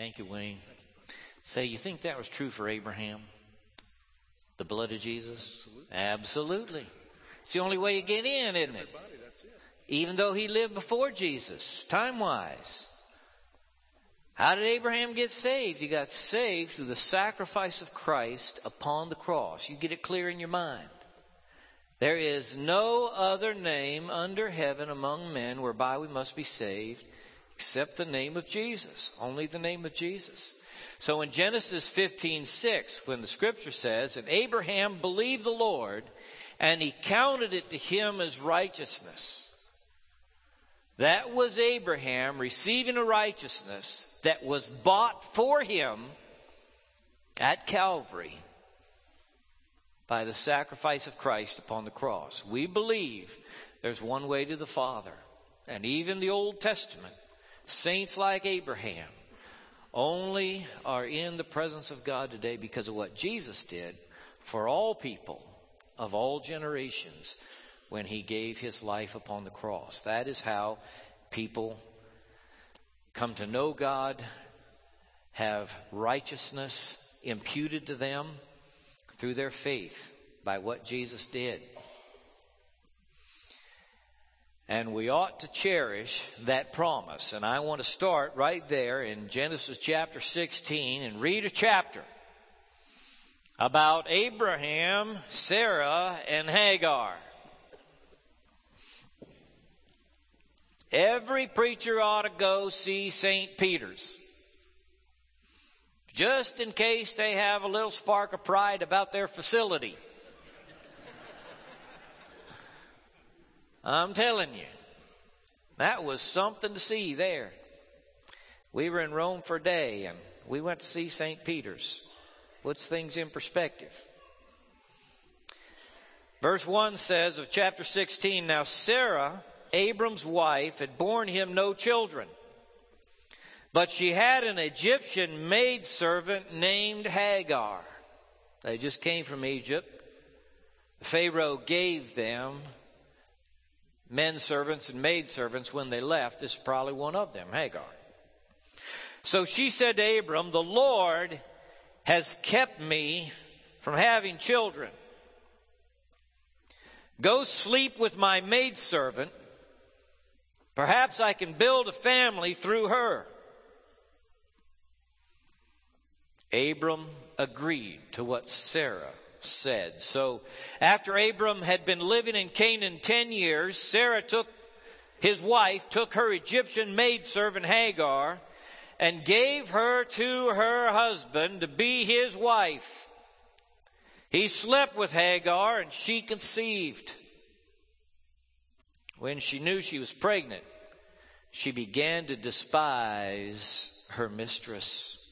Thank you, Wayne. Say, you think that was true for Abraham? The blood of Jesus? Absolutely. Absolutely. It's the only way you get in, isn't it? Even though he lived before Jesus, time wise. How did Abraham get saved? He got saved through the sacrifice of Christ upon the cross. You get it clear in your mind. There is no other name under heaven among men whereby we must be saved except the name of Jesus. Only the name of Jesus. So in Genesis 15, 6, when the scripture says, And Abraham believed the Lord, and he counted it to him as righteousness. That was Abraham receiving a righteousness that was bought for him at Calvary by the sacrifice of Christ upon the cross. We believe there's one way to the Father. And even the Old Testament Saints like Abraham only are in the presence of God today because of what Jesus did for all people of all generations when he gave his life upon the cross. That is how people come to know God, have righteousness imputed to them through their faith by what Jesus did. And we ought to cherish that promise. And I want to start right there in Genesis chapter 16 and read a chapter about Abraham, Sarah, and Hagar. Every preacher ought to go see St. Peter's. Just in case they have a little spark of pride about their facility. I'm telling you, that was something to see there. We were in Rome for a day and we went to see St. Peter's. Puts things in perspective. Verse 1 says of chapter 16 Now Sarah, Abram's wife, had borne him no children, but she had an Egyptian maidservant named Hagar. They just came from Egypt. Pharaoh gave them men servants and maid servants when they left. This is probably one of them, Hagar. So she said to Abram, The Lord has kept me from having children. Go sleep with my maidservant. Perhaps I can build a family through her. Abram agreed to what Sarah said. So after Abram had been living in Canaan 10 years, Sarah took his wife, took her Egyptian maidservant Hagar, and gave her to her husband to be his wife. He slept with Hagar and she conceived. When she knew she was pregnant, she began to despise her mistress.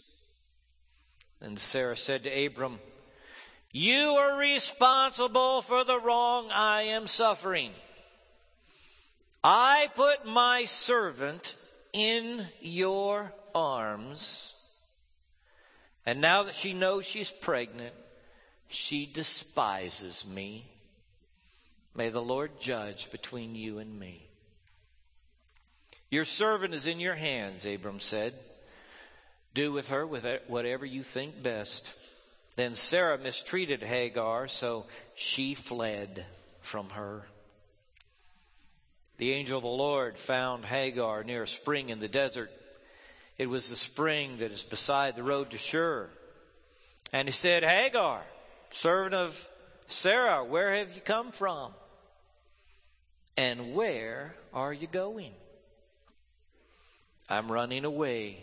And Sarah said to Abram, you are responsible for the wrong I am suffering. I put my servant in your arms. And now that she knows she's pregnant, she despises me. May the Lord judge between you and me. Your servant is in your hands, Abram said. Do with her whatever you think best. Then Sarah mistreated Hagar, so she fled from her. The angel of the Lord found Hagar near a spring in the desert. It was the spring that is beside the road to Shur. And he said, Hagar, servant of Sarah, where have you come from? And where are you going? I'm running away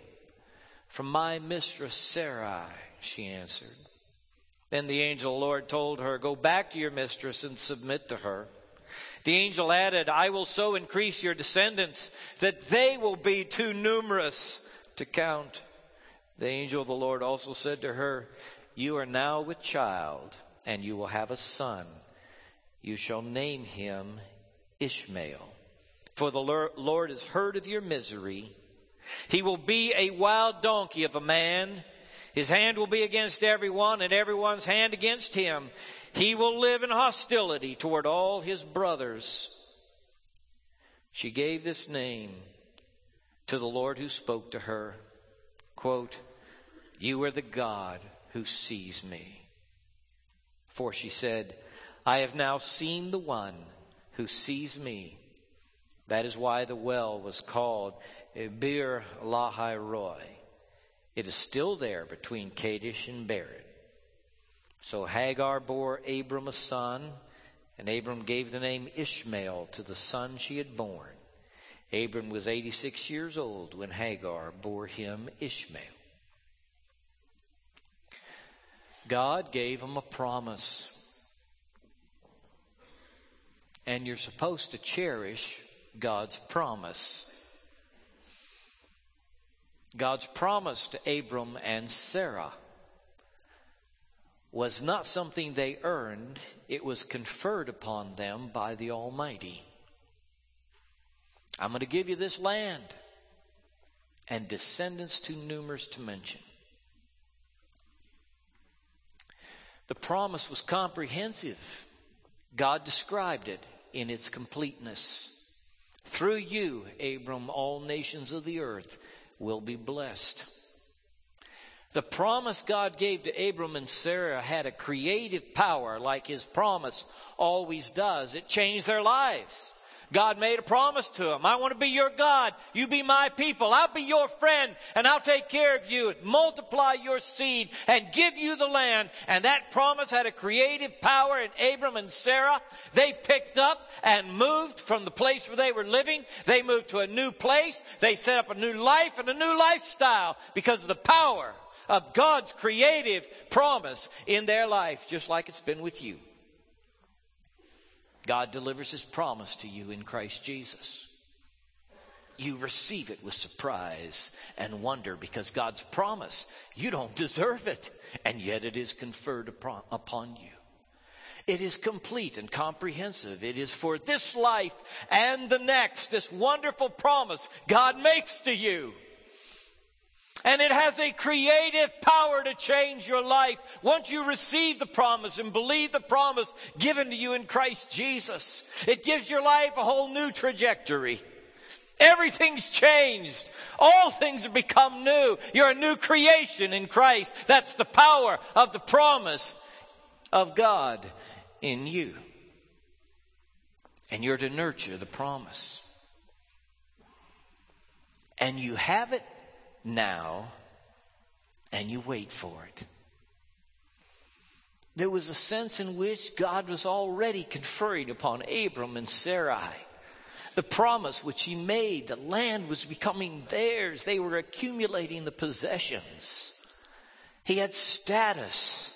from my mistress Sarai, she answered. Then the angel of the Lord told her, Go back to your mistress and submit to her. The angel added, I will so increase your descendants that they will be too numerous to count. The angel of the Lord also said to her, You are now with child, and you will have a son. You shall name him Ishmael. For the Lord has heard of your misery. He will be a wild donkey of a man his hand will be against everyone, and everyone's hand against him. He will live in hostility toward all his brothers. She gave this name to the Lord who spoke to her quote, You are the God who sees me. For she said, I have now seen the one who sees me. That is why the well was called Beer Lahai Roi. It is still there between Kadesh and Bered. So Hagar bore Abram a son, and Abram gave the name Ishmael to the son she had borne. Abram was 86 years old when Hagar bore him Ishmael. God gave him a promise. And you're supposed to cherish God's promise. God's promise to Abram and Sarah was not something they earned, it was conferred upon them by the Almighty. I'm going to give you this land and descendants too numerous to mention. The promise was comprehensive. God described it in its completeness. Through you, Abram, all nations of the earth will be blessed. The promise God gave to Abram and Sarah had a creative power like his promise always does. It changed their lives. God made a promise to him. I want to be your God. You be my people. I'll be your friend and I'll take care of you and multiply your seed and give you the land. And that promise had a creative power in Abram and Sarah. They picked up and moved from the place where they were living. They moved to a new place. They set up a new life and a new lifestyle because of the power of God's creative promise in their life, just like it's been with you. God delivers his promise to you in Christ Jesus. You receive it with surprise and wonder because God's promise, you don't deserve it, and yet it is conferred upon you. It is complete and comprehensive. It is for this life and the next, this wonderful promise God makes to you. And it has a creative power to change your life once you receive the promise and believe the promise given to you in Christ Jesus. It gives your life a whole new trajectory. Everything's changed. All things have become new. You're a new creation in Christ. That's the power of the promise of God in you. And you're to nurture the promise. And you have it now and you wait for it. There was a sense in which God was already conferring upon Abram and Sarai the promise which he made. The land was becoming theirs. They were accumulating the possessions. He had status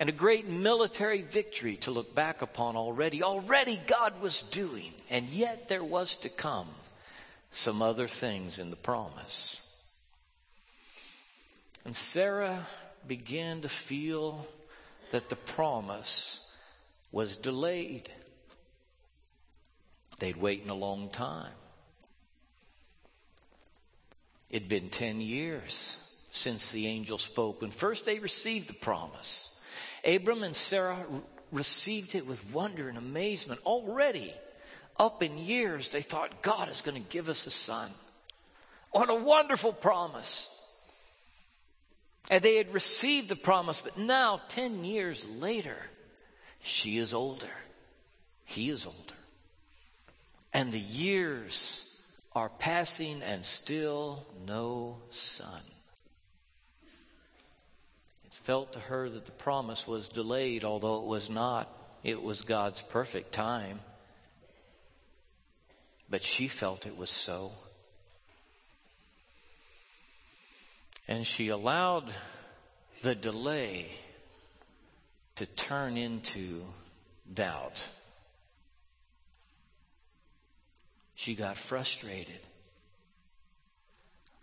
and a great military victory to look back upon already. Already God was doing, and yet there was to come some other things in the promise. And Sarah began to feel that the promise was delayed. They'd waited a long time. It'd been 10 years since the angel spoke. When first they received the promise, Abram and Sarah received it with wonder and amazement. Already, up in years, they thought God is going to give us a son. What a wonderful promise. And they had received the promise, but now, 10 years later, she is older. He is older. And the years are passing and still no son. It felt to her that the promise was delayed, although it was not. It was God's perfect time but she felt it was so. And she allowed the delay to turn into doubt. She got frustrated.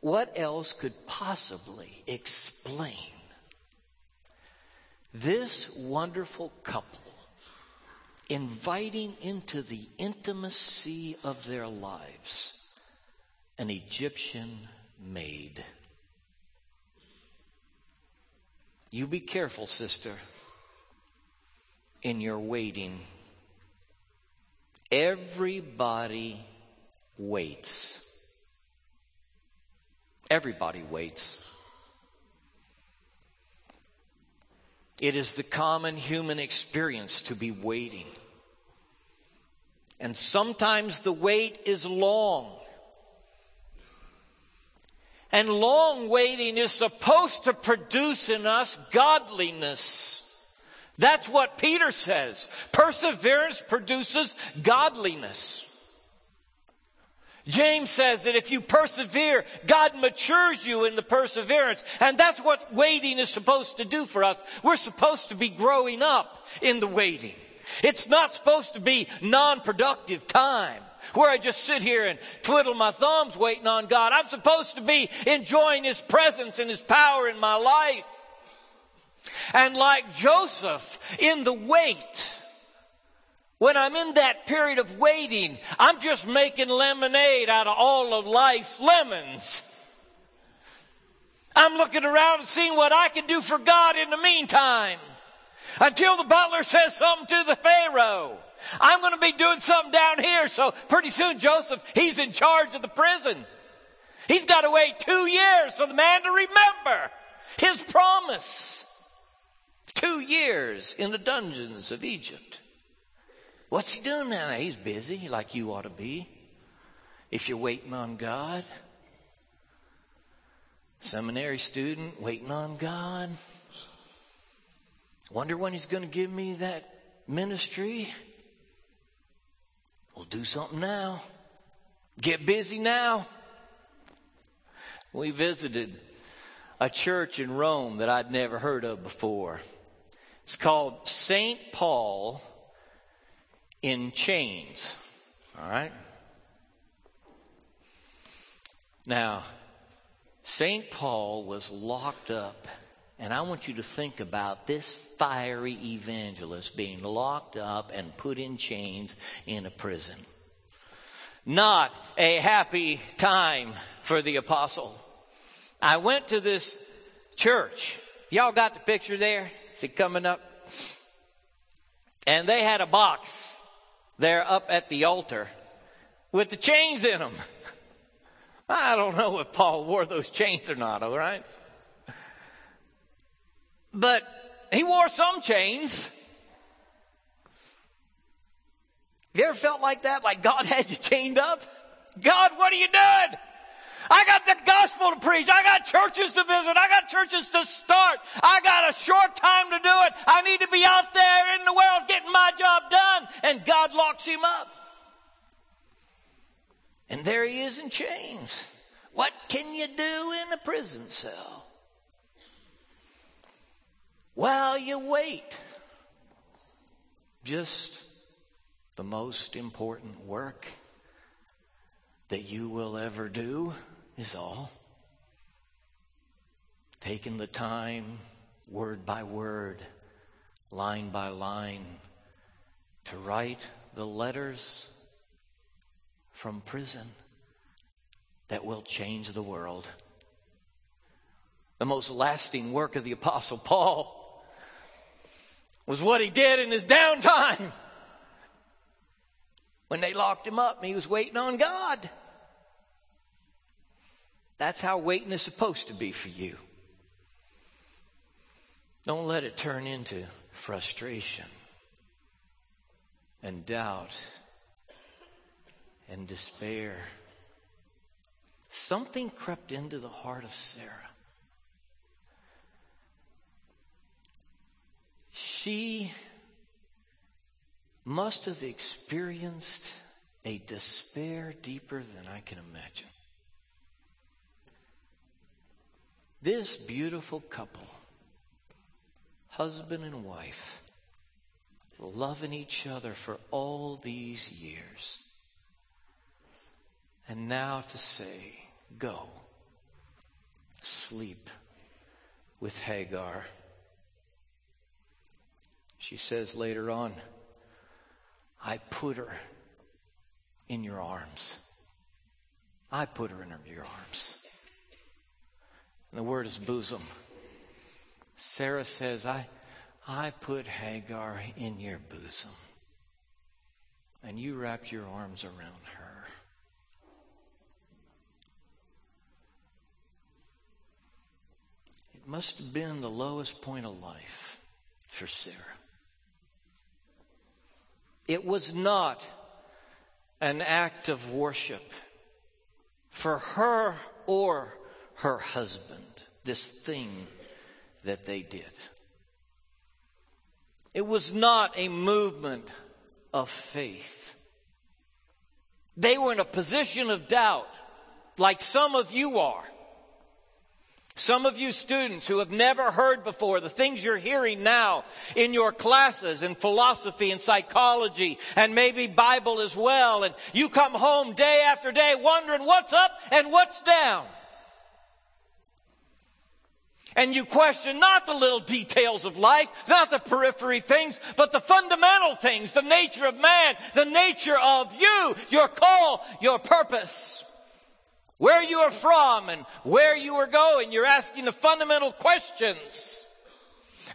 What else could possibly explain this wonderful couple inviting into the intimacy of their lives an Egyptian maid. You be careful, sister, in your waiting. Everybody waits. Everybody waits. It is the common human experience to be waiting. And sometimes the wait is long. And long waiting is supposed to produce in us godliness. That's what Peter says. Perseverance produces godliness. James says that if you persevere, God matures you in the perseverance. And that's what waiting is supposed to do for us. We're supposed to be growing up in the waiting. It's not supposed to be non-productive time where I just sit here and twiddle my thumbs waiting on God. I'm supposed to be enjoying His presence and His power in my life. And like Joseph in the wait, when I'm in that period of waiting, I'm just making lemonade out of all of life's lemons. I'm looking around and seeing what I can do for God in the meantime. Until the butler says something to the Pharaoh. I'm going to be doing something down here. So pretty soon Joseph, he's in charge of the prison. He's got to wait two years for the man to remember his promise. Two years in the dungeons of Egypt. What's he doing now? He's busy like you ought to be. If you're waiting on God. Seminary student waiting on God. Wonder when he's going to give me that ministry. We'll do something now. Get busy now. We visited a church in Rome that I'd never heard of before. It's called St. Paul in Chains. All right? Now, St. Paul was locked up, and I want you to think about this fiery evangelist being locked up and put in chains in a prison. Not a happy time for the apostle. I went to this church. Y'all got the picture there? Is it coming up? And they had a box there up at the altar with the chains in them. I don't know if Paul wore those chains or not, all right? But he wore some chains. You ever felt like that? Like God had you chained up? God, what are you doing? I got the gospel to preach. I got churches to visit. I got churches to start. I got a short time to do it. I need to be out there in the world getting my job done. And God locks him up. And there he is in chains. What can you do in a prison cell? While you wait, just the most important work that you will ever do is all. Taking the time, word by word, line by line, to write the letters from prison that will change the world. The most lasting work of the Apostle Paul was what he did in his downtime. When they locked him up, he was waiting on God. That's how waiting is supposed to be for you. Don't let it turn into frustration and doubt and despair. Something crept into the heart of Sarah. She must have experienced a despair deeper than I can imagine. This beautiful couple, husband and wife, loving each other for all these years. And now to say, go, sleep with Hagar. She says later on, I put her in your arms. I put her in your arms. And the word is bosom. Sarah says, I, I put Hagar in your bosom. And you wrapped your arms around her. It must have been the lowest point of life for Sarah. It was not an act of worship for her or her husband, this thing that they did. It was not a movement of faith. They were in a position of doubt, like some of you are. Some of you students who have never heard before the things you're hearing now in your classes in philosophy and psychology and maybe Bible as well. And you come home day after day wondering what's up and what's down. And you question not the little details of life, not the periphery things, but the fundamental things, the nature of man, the nature of you, your call, your purpose. Where you are from and where you are going. You're asking the fundamental questions.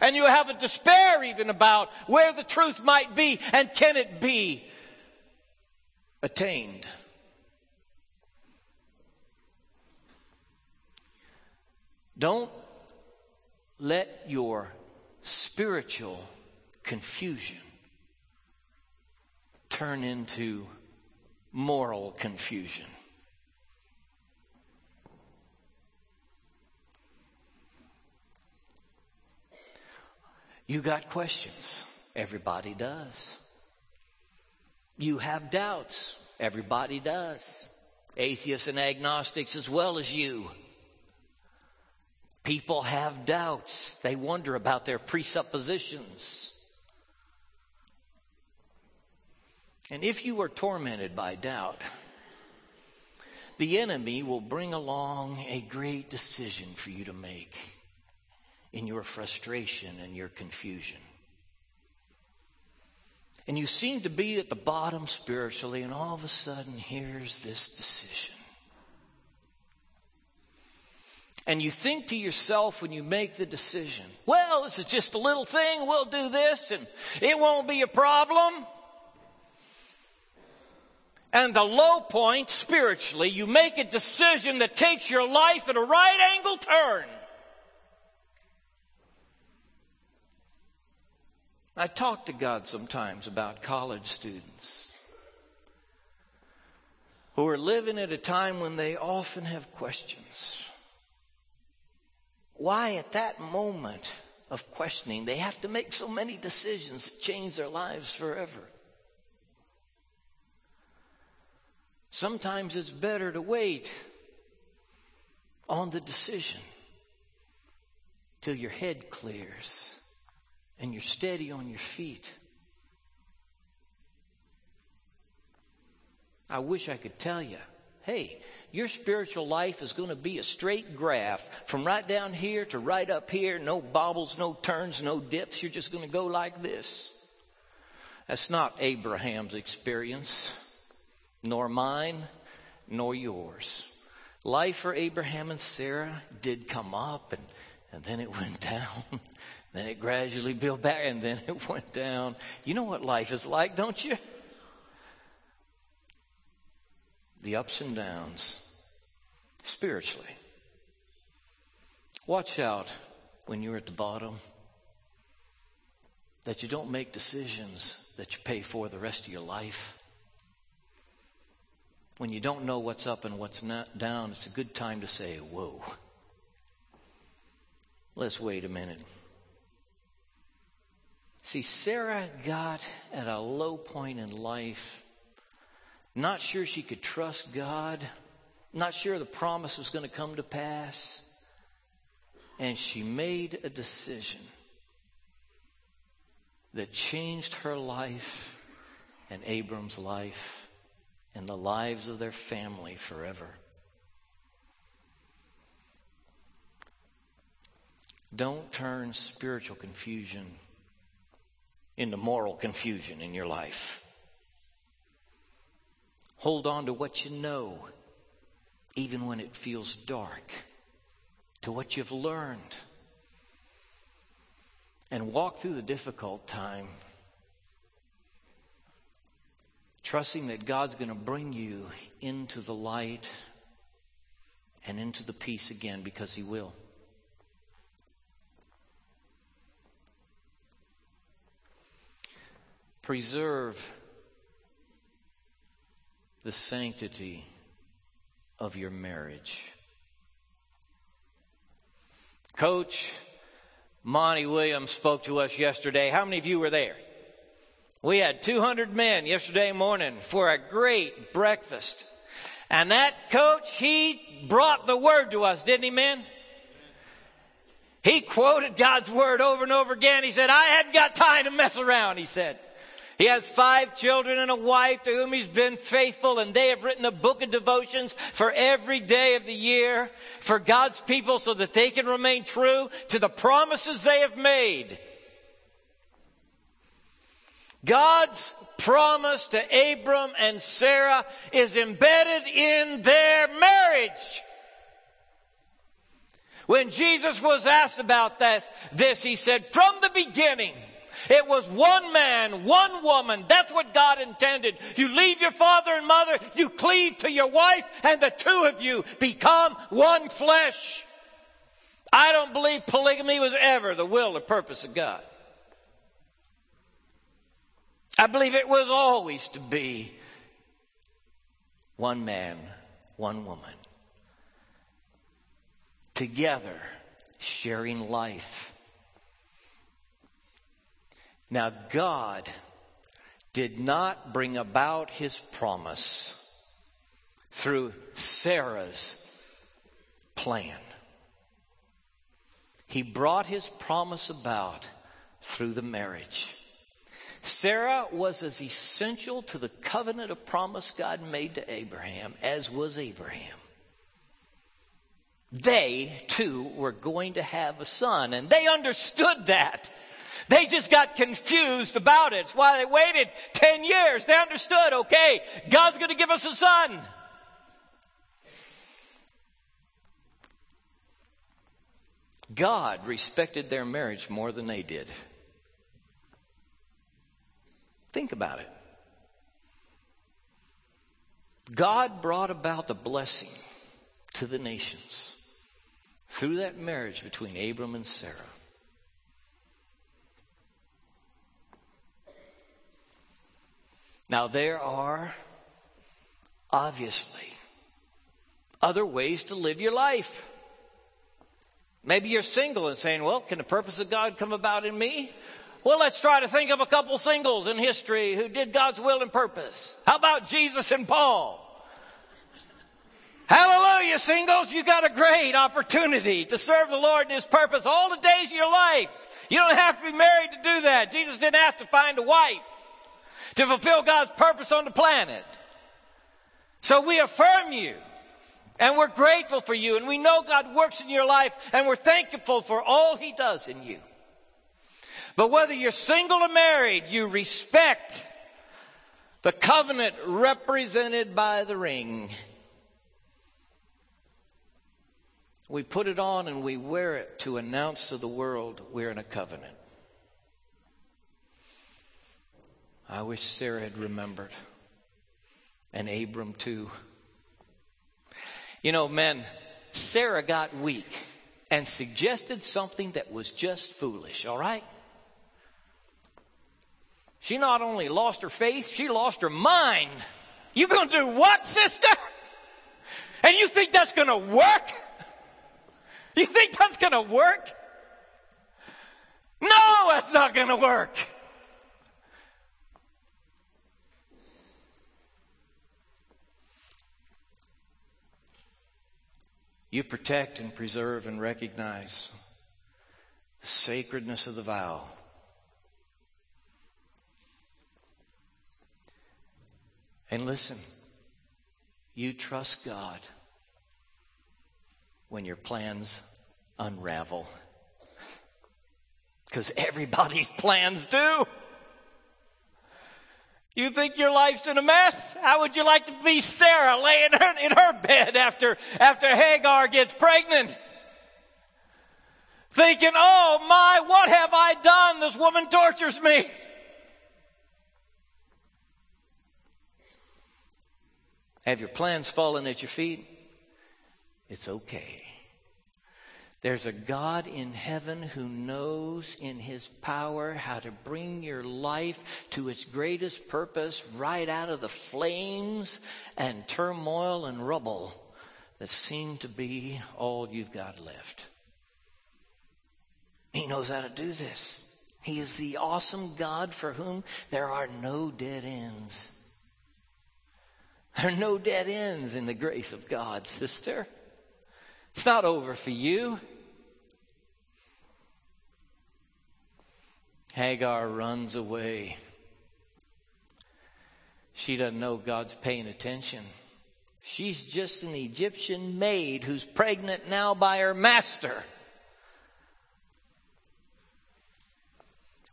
And you have a despair even about where the truth might be and can it be attained. Don't let your spiritual confusion turn into moral confusion. You got questions. Everybody does. You have doubts. Everybody does. Atheists and agnostics as well as you. People have doubts. They wonder about their presuppositions. And if you are tormented by doubt, the enemy will bring along a great decision for you to make in your frustration and your confusion. And you seem to be at the bottom spiritually, and all of a sudden, here's this decision. And you think to yourself when you make the decision, well, this is just a little thing, we'll do this and it won't be a problem. And the low point spiritually, you make a decision that takes your life at a right angle turn. I talk to God sometimes about college students who are living at a time when they often have questions. Why, at that moment of questioning, they have to make so many decisions to change their lives forever? Sometimes it's better to wait on the decision till your head clears and you're steady on your feet. I wish I could tell you, hey, your spiritual life is going to be a straight graph from right down here to right up here. No bobbles, no turns, no dips. You're just going to go like this. That's not Abraham's experience, nor mine, nor yours. Life for Abraham and Sarah did come up and, and then it went down. then it gradually built back and then it went down. You know what life is like, don't you? The ups and downs spiritually. Watch out when you're at the bottom that you don't make decisions that you pay for the rest of your life. When you don't know what's up and what's not down, it's a good time to say, Whoa, let's wait a minute. See, Sarah got at a low point in life not sure she could trust God, not sure the promise was going to come to pass. And she made a decision that changed her life and Abram's life and the lives of their family forever. Don't turn spiritual confusion into moral confusion in your life. Hold on to what you know, even when it feels dark, to what you've learned, and walk through the difficult time, trusting that God's going to bring you into the light and into the peace again because He will. Preserve the sanctity of your marriage. Coach Monty Williams spoke to us yesterday. How many of you were there? We had 200 men yesterday morning for a great breakfast. And that coach, he brought the word to us, didn't he, men? He quoted God's word over and over again. He said, I hadn't got time to mess around, he said. He has five children and a wife to whom he's been faithful, and they have written a book of devotions for every day of the year for God's people so that they can remain true to the promises they have made. God's promise to Abram and Sarah is embedded in their marriage. When Jesus was asked about this, this, he said, from the beginning, it was one man, one woman. That's what God intended. You leave your father and mother, you cleave to your wife, and the two of you become one flesh. I don't believe polygamy was ever the will or purpose of God. I believe it was always to be one man, one woman, together sharing life. Now, God did not bring about his promise through Sarah's plan. He brought his promise about through the marriage. Sarah was as essential to the covenant of promise God made to Abraham as was Abraham. They too were going to have a son, and they understood that. They just got confused about it. It's why they waited 10 years. They understood, okay, God's going to give us a son. God respected their marriage more than they did. Think about it. God brought about the blessing to the nations through that marriage between Abram and Sarah. Now, there are obviously other ways to live your life. Maybe you're single and saying, Well, can the purpose of God come about in me? Well, let's try to think of a couple singles in history who did God's will and purpose. How about Jesus and Paul? Hallelujah, singles. You got a great opportunity to serve the Lord and His purpose all the days of your life. You don't have to be married to do that. Jesus didn't have to find a wife to fulfill God's purpose on the planet. So we affirm you and we're grateful for you and we know God works in your life and we're thankful for all He does in you. But whether you're single or married, you respect the covenant represented by the ring. We put it on and we wear it to announce to the world we're in a covenant. I wish Sarah had remembered, and Abram too. You know, men, Sarah got weak and suggested something that was just foolish, all right? She not only lost her faith, she lost her mind. You gonna do what, sister? And you think that's gonna work? You think that's gonna work? No, that's not gonna work. You protect and preserve and recognize the sacredness of the vow. And listen, you trust God when your plans unravel. Because everybody's plans do. You think your life's in a mess? How would you like to be Sarah laying in her bed after, after Hagar gets pregnant? Thinking, oh my, what have I done? This woman tortures me. Have your plans fallen at your feet? It's okay. There's a God in heaven who knows in his power how to bring your life to its greatest purpose right out of the flames and turmoil and rubble that seem to be all you've got left. He knows how to do this. He is the awesome God for whom there are no dead ends. There are no dead ends in the grace of God, sister. It's not over for you. Hagar runs away. She doesn't know God's paying attention. She's just an Egyptian maid who's pregnant now by her master.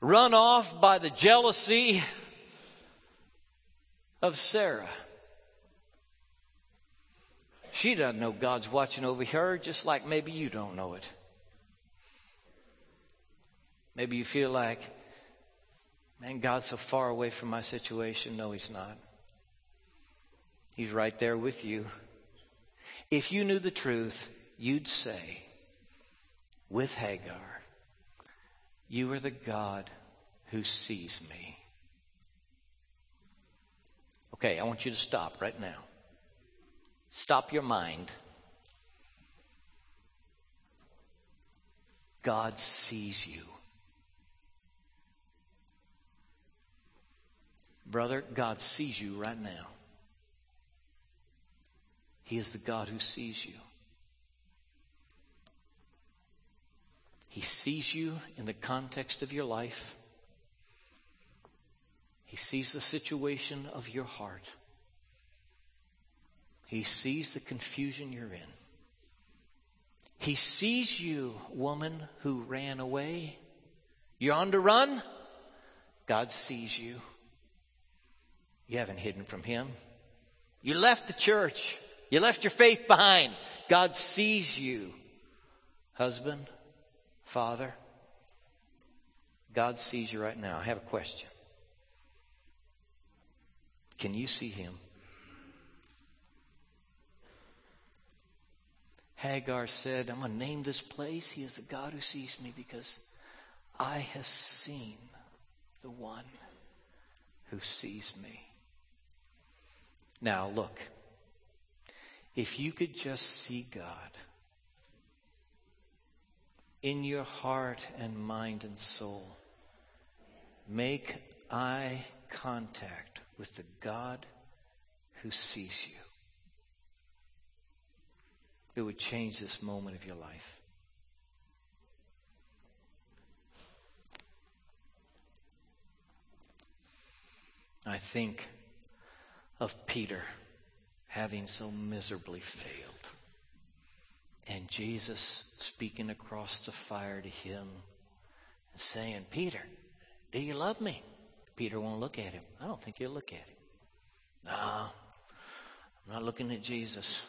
Run off by the jealousy of Sarah. She doesn't know God's watching over her, just like maybe you don't know it. Maybe you feel like, man, God's so far away from my situation. No, He's not. He's right there with you. If you knew the truth, you'd say, with Hagar, you are the God who sees me. Okay, I want you to stop right now. Stop your mind. God sees you. Brother, God sees you right now. He is the God who sees you. He sees you in the context of your life. He sees the situation of your heart. He sees the confusion you're in. He sees you, woman who ran away. You're on the run. God sees you. You haven't hidden from Him. You left the church. You left your faith behind. God sees you. Husband, father, God sees you right now. I have a question. Can you see Him? Hagar said, I'm going to name this place. He is the God who sees me because I have seen the one who sees me. Now, look, if you could just see God in your heart and mind and soul, make eye contact with the God who sees you. It would change this moment of your life. I think of Peter having so miserably failed. And Jesus speaking across the fire to him and saying, Peter, do you love me? Peter won't look at him. I don't think he'll look at him. No, I'm not looking at Jesus.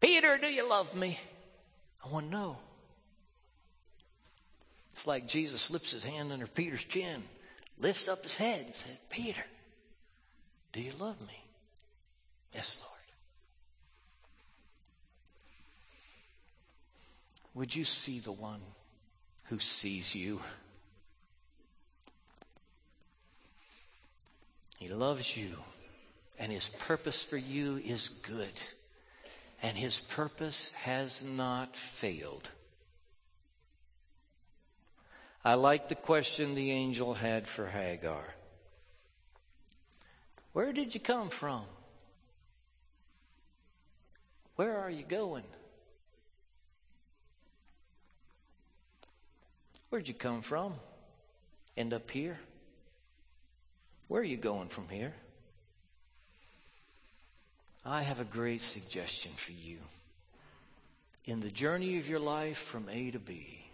Peter, do you love me? I want to know. It's like Jesus slips his hand under Peter's chin, lifts up his head, and says, Peter, do you love me? Yes, Lord. Would you see the one who sees you? He loves you, and his purpose for you is good, and his purpose has not failed. I like the question the angel had for Hagar. Where did you come from? Where are you going? Where'd you come from? End up here? Where are you going from here? I have a great suggestion for you. In the journey of your life from A to B,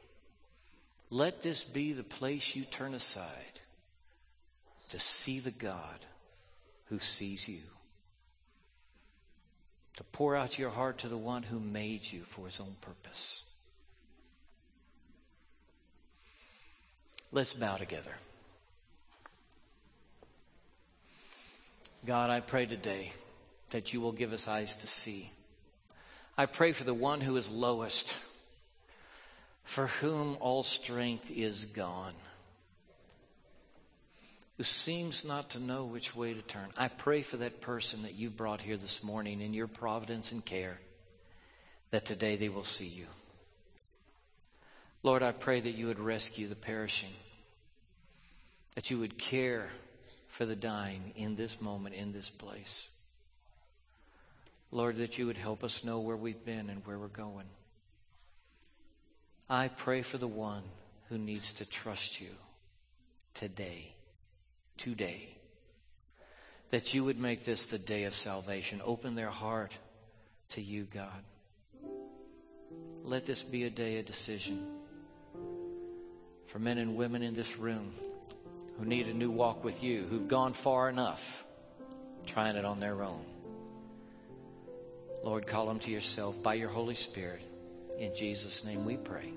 let this be the place you turn aside to see the God who sees you. To pour out your heart to the one who made you for his own purpose. Let's bow together. God, I pray today that you will give us eyes to see. I pray for the one who is lowest, for whom all strength is gone, who seems not to know which way to turn. I pray for that person that you brought here this morning in your providence and care, that today they will see you. Lord, I pray that you would rescue the perishing, that you would care for the dying in this moment, in this place. Lord, that you would help us know where we've been and where we're going. I pray for the one who needs to trust you today, today, that you would make this the day of salvation. Open their heart to you, God. Let this be a day of decision for men and women in this room who need a new walk with you, who've gone far enough trying it on their own. Lord, call them to yourself by your Holy Spirit. In Jesus' name we pray.